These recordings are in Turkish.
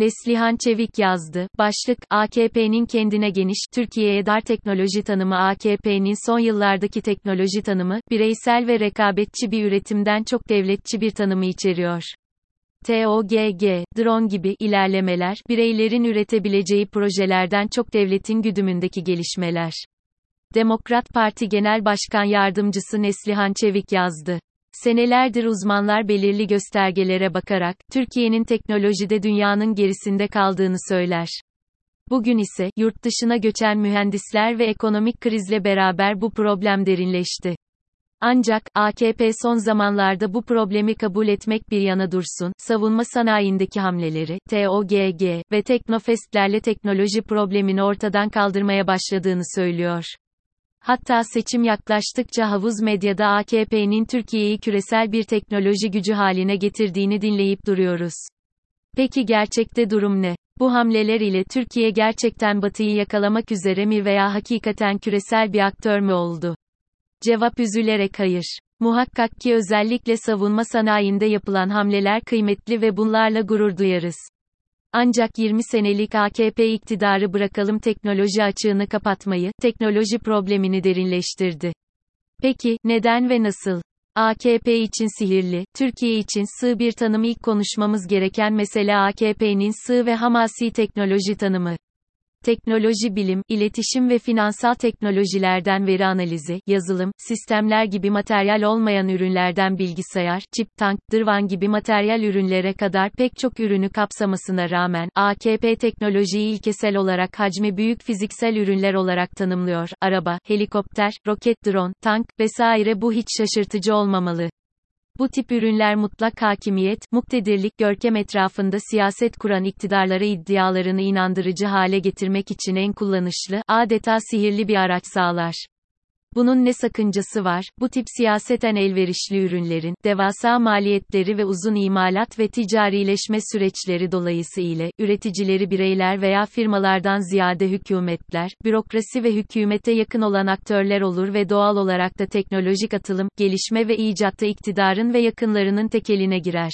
Neslihan Çevik yazdı. Başlık, AKP'nin kendine geniş, Türkiye'ye dar teknoloji tanımı AKP'nin son yıllardaki teknoloji tanımı, bireysel ve rekabetçi bir üretimden çok devletçi bir tanımı içeriyor. TOGG, drone gibi ilerlemeler, bireylerin üretebileceği projelerden çok devletin güdümündeki gelişmeler. Demokrat Parti Genel Başkan Yardımcısı Neslihan Çevik yazdı. Senelerdir uzmanlar belirli göstergelere bakarak, Türkiye'nin teknolojide dünyanın gerisinde kaldığını söyler. Bugün ise, yurt dışına göçen mühendisler ve ekonomik krizle beraber bu problem derinleşti. Ancak, AKP son zamanlarda bu problemi kabul etmek bir yana dursun, savunma sanayindeki hamleleri, TOGG ve Teknofestlerle teknoloji problemini ortadan kaldırmaya başladığını söylüyor. Hatta seçim yaklaştıkça havuz medyada AKP'nin Türkiye'yi küresel bir teknoloji gücü haline getirdiğini dinleyip duruyoruz. Peki gerçekte durum ne? Bu hamleler ile Türkiye gerçekten batıyı yakalamak üzere mi veya hakikaten küresel bir aktör mü oldu? Cevap üzülerek hayır. Muhakkak ki özellikle savunma sanayinde yapılan hamleler kıymetli ve bunlarla gurur duyarız. Ancak 20 senelik AKP iktidarı bırakalım teknoloji açığını kapatmayı, teknoloji problemini derinleştirdi. Peki, neden ve nasıl? AKP için sihirli, Türkiye için sığ bir tanım ilk konuşmamız gereken mesele AKP'nin sığ ve hamasi teknoloji tanımı. Teknoloji bilim, iletişim ve finansal teknolojilerden veri analizi, yazılım, sistemler gibi materyal olmayan ürünlerden bilgisayar, çip, tank, dırvan gibi materyal ürünlere kadar pek çok ürünü kapsamasına rağmen, AKP teknolojiyi ilkesel olarak hacmi büyük fiziksel ürünler olarak tanımlıyor. Araba, helikopter, roket drone, tank vesaire bu hiç şaşırtıcı olmamalı. Bu tip ürünler mutlak hakimiyet, muktedirlik, görkem etrafında siyaset kuran iktidarlara iddialarını inandırıcı hale getirmek için en kullanışlı, adeta sihirli bir araç sağlar. Bunun ne sakıncası var? Bu tip siyaseten elverişli ürünlerin, devasa maliyetleri ve uzun imalat ve ticarileşme süreçleri dolayısıyla, üreticileri bireyler veya firmalardan ziyade hükümetler, bürokrasi ve hükümete yakın olan aktörler olur ve doğal olarak da teknolojik atılım, gelişme ve icatta iktidarın ve yakınlarının tekeline girer.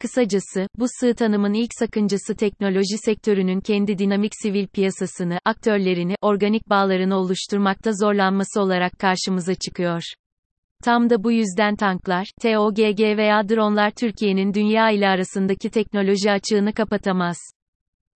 Kısacası, bu sığ tanımın ilk sakıncası teknoloji sektörünün kendi dinamik sivil piyasasını, aktörlerini, organik bağlarını oluşturmakta zorlanması olarak karşımıza çıkıyor. Tam da bu yüzden tanklar, TOGG veya dronlar Türkiye'nin dünya ile arasındaki teknoloji açığını kapatamaz.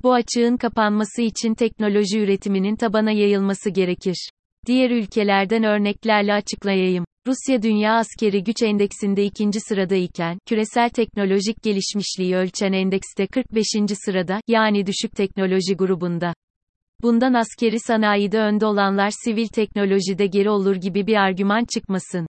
Bu açığın kapanması için teknoloji üretiminin tabana yayılması gerekir. Diğer ülkelerden örneklerle açıklayayım. Rusya Dünya Askeri Güç Endeksinde ikinci sırada iken, küresel teknolojik gelişmişliği ölçen endekste 45. sırada, yani düşük teknoloji grubunda. Bundan askeri sanayide önde olanlar sivil teknolojide geri olur gibi bir argüman çıkmasın.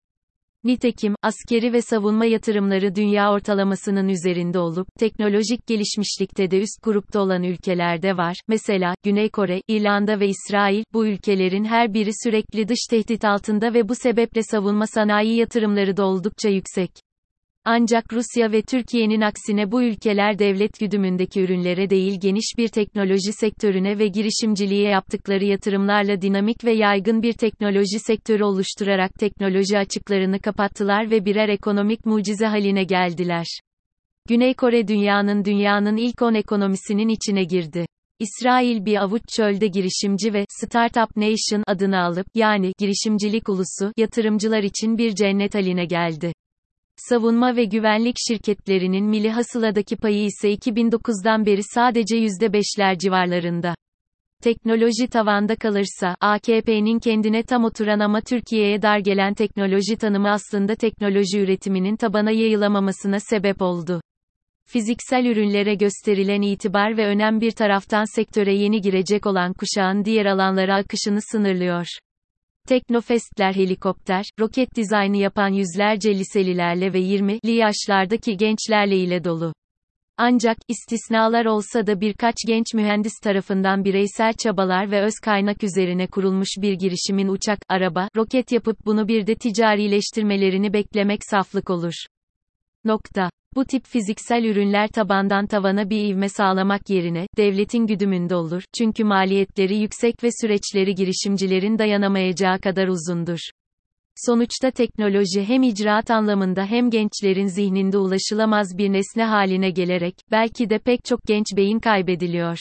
Nitekim, askeri ve savunma yatırımları dünya ortalamasının üzerinde olup, teknolojik gelişmişlikte de üst grupta olan ülkelerde var. Mesela, Güney Kore, İrlanda ve İsrail, bu ülkelerin her biri sürekli dış tehdit altında ve bu sebeple savunma sanayi yatırımları da oldukça yüksek. Ancak Rusya ve Türkiye'nin aksine bu ülkeler devlet güdümündeki ürünlere değil geniş bir teknoloji sektörüne ve girişimciliğe yaptıkları yatırımlarla dinamik ve yaygın bir teknoloji sektörü oluşturarak teknoloji açıklarını kapattılar ve birer ekonomik mucize haline geldiler. Güney Kore dünyanın dünyanın ilk 10 ekonomisinin içine girdi. İsrail bir avuç çölde girişimci ve Startup Nation adını alıp yani girişimcilik ulusu yatırımcılar için bir cennet haline geldi. Savunma ve güvenlik şirketlerinin milli hasıladaki payı ise 2009'dan beri sadece %5'ler civarlarında. Teknoloji tavanda kalırsa, AKP'nin kendine tam oturan ama Türkiye'ye dar gelen teknoloji tanımı aslında teknoloji üretiminin tabana yayılamamasına sebep oldu. Fiziksel ürünlere gösterilen itibar ve önem bir taraftan sektöre yeni girecek olan kuşağın diğer alanlara akışını sınırlıyor. Teknofestler helikopter, roket dizaynı yapan yüzlerce liselilerle ve 20'li yaşlardaki gençlerle ile dolu. Ancak, istisnalar olsa da birkaç genç mühendis tarafından bireysel çabalar ve öz kaynak üzerine kurulmuş bir girişimin uçak, araba, roket yapıp bunu bir de ticarileştirmelerini beklemek saflık olur. Nokta. Bu tip fiziksel ürünler tabandan tavana bir ivme sağlamak yerine, devletin güdümünde olur, çünkü maliyetleri yüksek ve süreçleri girişimcilerin dayanamayacağı kadar uzundur. Sonuçta teknoloji hem icraat anlamında hem gençlerin zihninde ulaşılamaz bir nesne haline gelerek, belki de pek çok genç beyin kaybediliyor.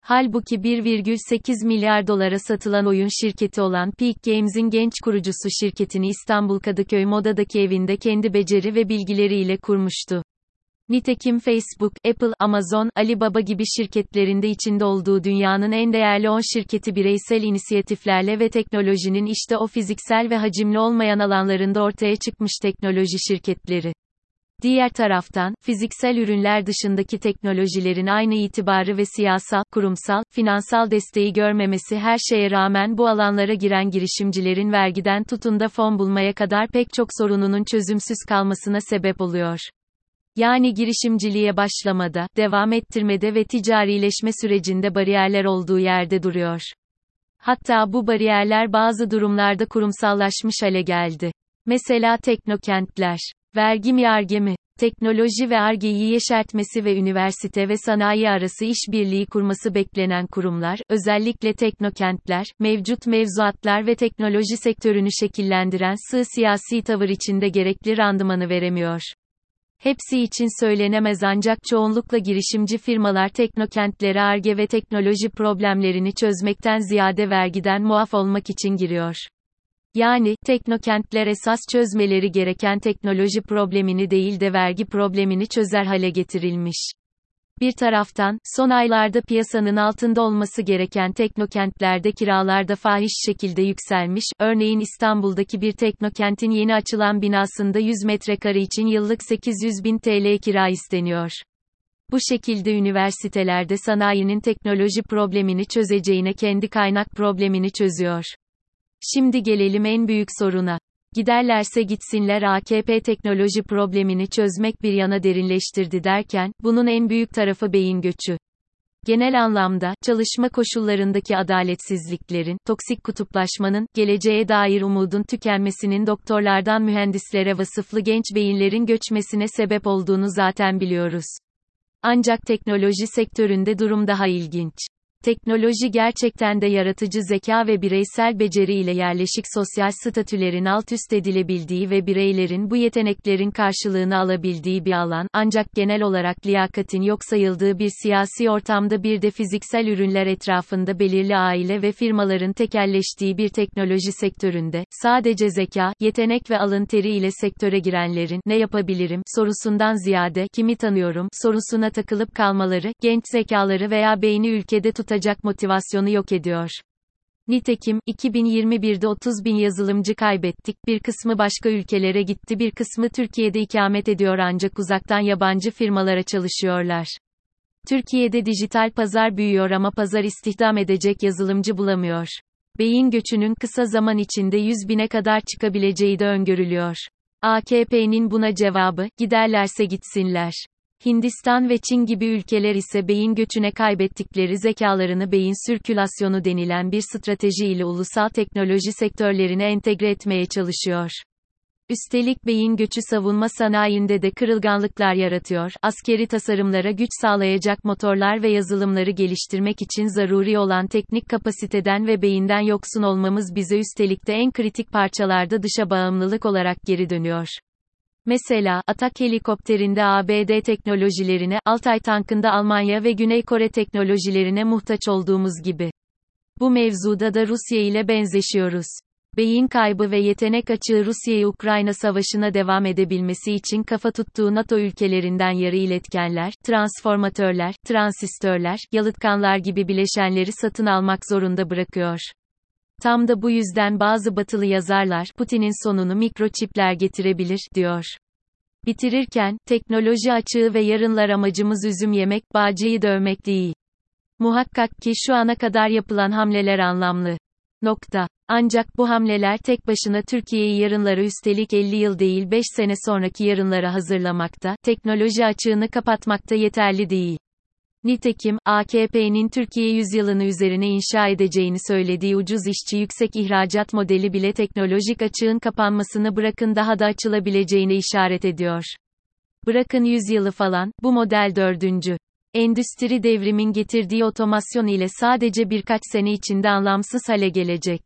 Halbuki 1,8 milyar dolara satılan oyun şirketi olan Peak Games'in genç kurucusu şirketini İstanbul Kadıköy Moda'daki evinde kendi beceri ve bilgileriyle kurmuştu. Nitekim Facebook, Apple, Amazon, Alibaba gibi şirketlerinde içinde olduğu dünyanın en değerli 10 şirketi bireysel inisiyatiflerle ve teknolojinin işte o fiziksel ve hacimli olmayan alanlarında ortaya çıkmış teknoloji şirketleri. Diğer taraftan, fiziksel ürünler dışındaki teknolojilerin aynı itibarı ve siyasal, kurumsal, finansal desteği görmemesi her şeye rağmen bu alanlara giren girişimcilerin vergiden tutun da fon bulmaya kadar pek çok sorununun çözümsüz kalmasına sebep oluyor. Yani girişimciliğe başlamada, devam ettirmede ve ticarileşme sürecinde bariyerler olduğu yerde duruyor. Hatta bu bariyerler bazı durumlarda kurumsallaşmış hale geldi. Mesela teknokentler, vergi mi yargı mı, teknoloji ve argeyi yeşertmesi ve üniversite ve sanayi arası işbirliği kurması beklenen kurumlar, özellikle teknokentler, mevcut mevzuatlar ve teknoloji sektörünü şekillendiren sığ siyasi tavır içinde gerekli randımanı veremiyor. Hepsi için söylenemez ancak çoğunlukla girişimci firmalar teknokentlere arge ve teknoloji problemlerini çözmekten ziyade vergiden muaf olmak için giriyor. Yani, teknokentler esas çözmeleri gereken teknoloji problemini değil de vergi problemini çözer hale getirilmiş. Bir taraftan, son aylarda piyasanın altında olması gereken teknokentlerde kiralar da fahiş şekilde yükselmiş, örneğin İstanbul'daki bir teknokentin yeni açılan binasında 100 metrekare için yıllık 800 bin TL kira isteniyor. Bu şekilde üniversitelerde sanayinin teknoloji problemini çözeceğine kendi kaynak problemini çözüyor. Şimdi gelelim en büyük soruna. Giderlerse gitsinler AKP teknoloji problemini çözmek bir yana derinleştirdi derken, bunun en büyük tarafı beyin göçü. Genel anlamda, çalışma koşullarındaki adaletsizliklerin, toksik kutuplaşmanın, geleceğe dair umudun tükenmesinin doktorlardan mühendislere vasıflı genç beyinlerin göçmesine sebep olduğunu zaten biliyoruz. Ancak teknoloji sektöründe durum daha ilginç. Teknoloji gerçekten de yaratıcı zeka ve bireysel beceri ile yerleşik sosyal statülerin alt üst edilebildiği ve bireylerin bu yeteneklerin karşılığını alabildiği bir alan, ancak genel olarak liyakatin yok sayıldığı bir siyasi ortamda bir de fiziksel ürünler etrafında belirli aile ve firmaların tekelleştiği bir teknoloji sektöründe, sadece zeka, yetenek ve alın teri ile sektöre girenlerin, ne yapabilirim, sorusundan ziyade, kimi tanıyorum, sorusuna takılıp kalmaları, genç zekaları veya beyni ülkede tut tutacak motivasyonu yok ediyor. Nitekim, 2021'de 30 bin yazılımcı kaybettik, bir kısmı başka ülkelere gitti bir kısmı Türkiye'de ikamet ediyor ancak uzaktan yabancı firmalara çalışıyorlar. Türkiye'de dijital pazar büyüyor ama pazar istihdam edecek yazılımcı bulamıyor. Beyin göçünün kısa zaman içinde 100 bine kadar çıkabileceği de öngörülüyor. AKP'nin buna cevabı, giderlerse gitsinler. Hindistan ve Çin gibi ülkeler ise beyin göçüne kaybettikleri zekalarını beyin sirkülasyonu denilen bir strateji ile ulusal teknoloji sektörlerine entegre etmeye çalışıyor. Üstelik beyin göçü savunma sanayinde de kırılganlıklar yaratıyor. Askeri tasarımlara güç sağlayacak motorlar ve yazılımları geliştirmek için zaruri olan teknik kapasiteden ve beyinden yoksun olmamız bize üstelik de en kritik parçalarda dışa bağımlılık olarak geri dönüyor. Mesela, Atak helikopterinde ABD teknolojilerine, Altay tankında Almanya ve Güney Kore teknolojilerine muhtaç olduğumuz gibi. Bu mevzuda da Rusya ile benzeşiyoruz. Beyin kaybı ve yetenek açığı Rusya'yı Ukrayna savaşına devam edebilmesi için kafa tuttuğu NATO ülkelerinden yarı iletkenler, transformatörler, transistörler, yalıtkanlar gibi bileşenleri satın almak zorunda bırakıyor. Tam da bu yüzden bazı batılı yazarlar, Putin'in sonunu mikroçipler getirebilir, diyor. Bitirirken, teknoloji açığı ve yarınlar amacımız üzüm yemek, bağcıyı dövmek değil. Muhakkak ki şu ana kadar yapılan hamleler anlamlı. Nokta. Ancak bu hamleler tek başına Türkiye'yi yarınlara üstelik 50 yıl değil 5 sene sonraki yarınlara hazırlamakta, teknoloji açığını kapatmakta yeterli değil. Nitekim, AKP'nin Türkiye yüzyılını üzerine inşa edeceğini söylediği ucuz işçi yüksek ihracat modeli bile teknolojik açığın kapanmasını bırakın daha da açılabileceğine işaret ediyor. Bırakın yüzyılı falan, bu model dördüncü. Endüstri devrimin getirdiği otomasyon ile sadece birkaç sene içinde anlamsız hale gelecek.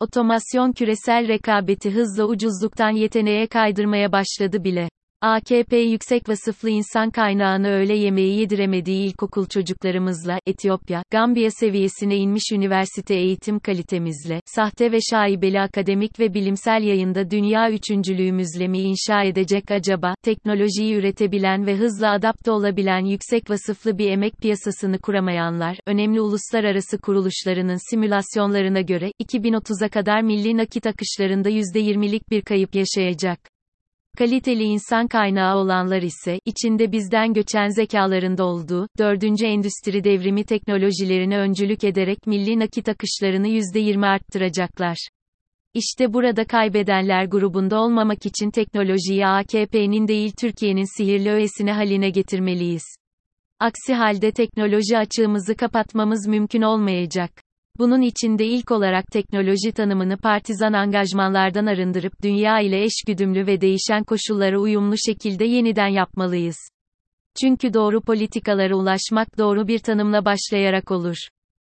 Otomasyon küresel rekabeti hızla ucuzluktan yeteneğe kaydırmaya başladı bile. AKP yüksek vasıflı insan kaynağını öğle yemeği yediremediği ilkokul çocuklarımızla, Etiyopya, Gambiya seviyesine inmiş üniversite eğitim kalitemizle, sahte ve şaibeli akademik ve bilimsel yayında dünya üçüncülüğümüzle mi inşa edecek acaba, teknolojiyi üretebilen ve hızla adapte olabilen yüksek vasıflı bir emek piyasasını kuramayanlar, önemli uluslararası kuruluşlarının simülasyonlarına göre, 2030'a kadar milli nakit akışlarında %20'lik bir kayıp yaşayacak. Kaliteli insan kaynağı olanlar ise, içinde bizden göçen zekalarında olduğu, dördüncü endüstri devrimi teknolojilerine öncülük ederek milli nakit akışlarını %20 arttıracaklar. İşte burada kaybedenler grubunda olmamak için teknolojiyi AKP'nin değil Türkiye'nin sihirli öğesini haline getirmeliyiz. Aksi halde teknoloji açığımızı kapatmamız mümkün olmayacak. Bunun için de ilk olarak teknoloji tanımını partizan angajmanlardan arındırıp dünya ile eşgüdümlü ve değişen koşullara uyumlu şekilde yeniden yapmalıyız. Çünkü doğru politikalara ulaşmak doğru bir tanımla başlayarak olur.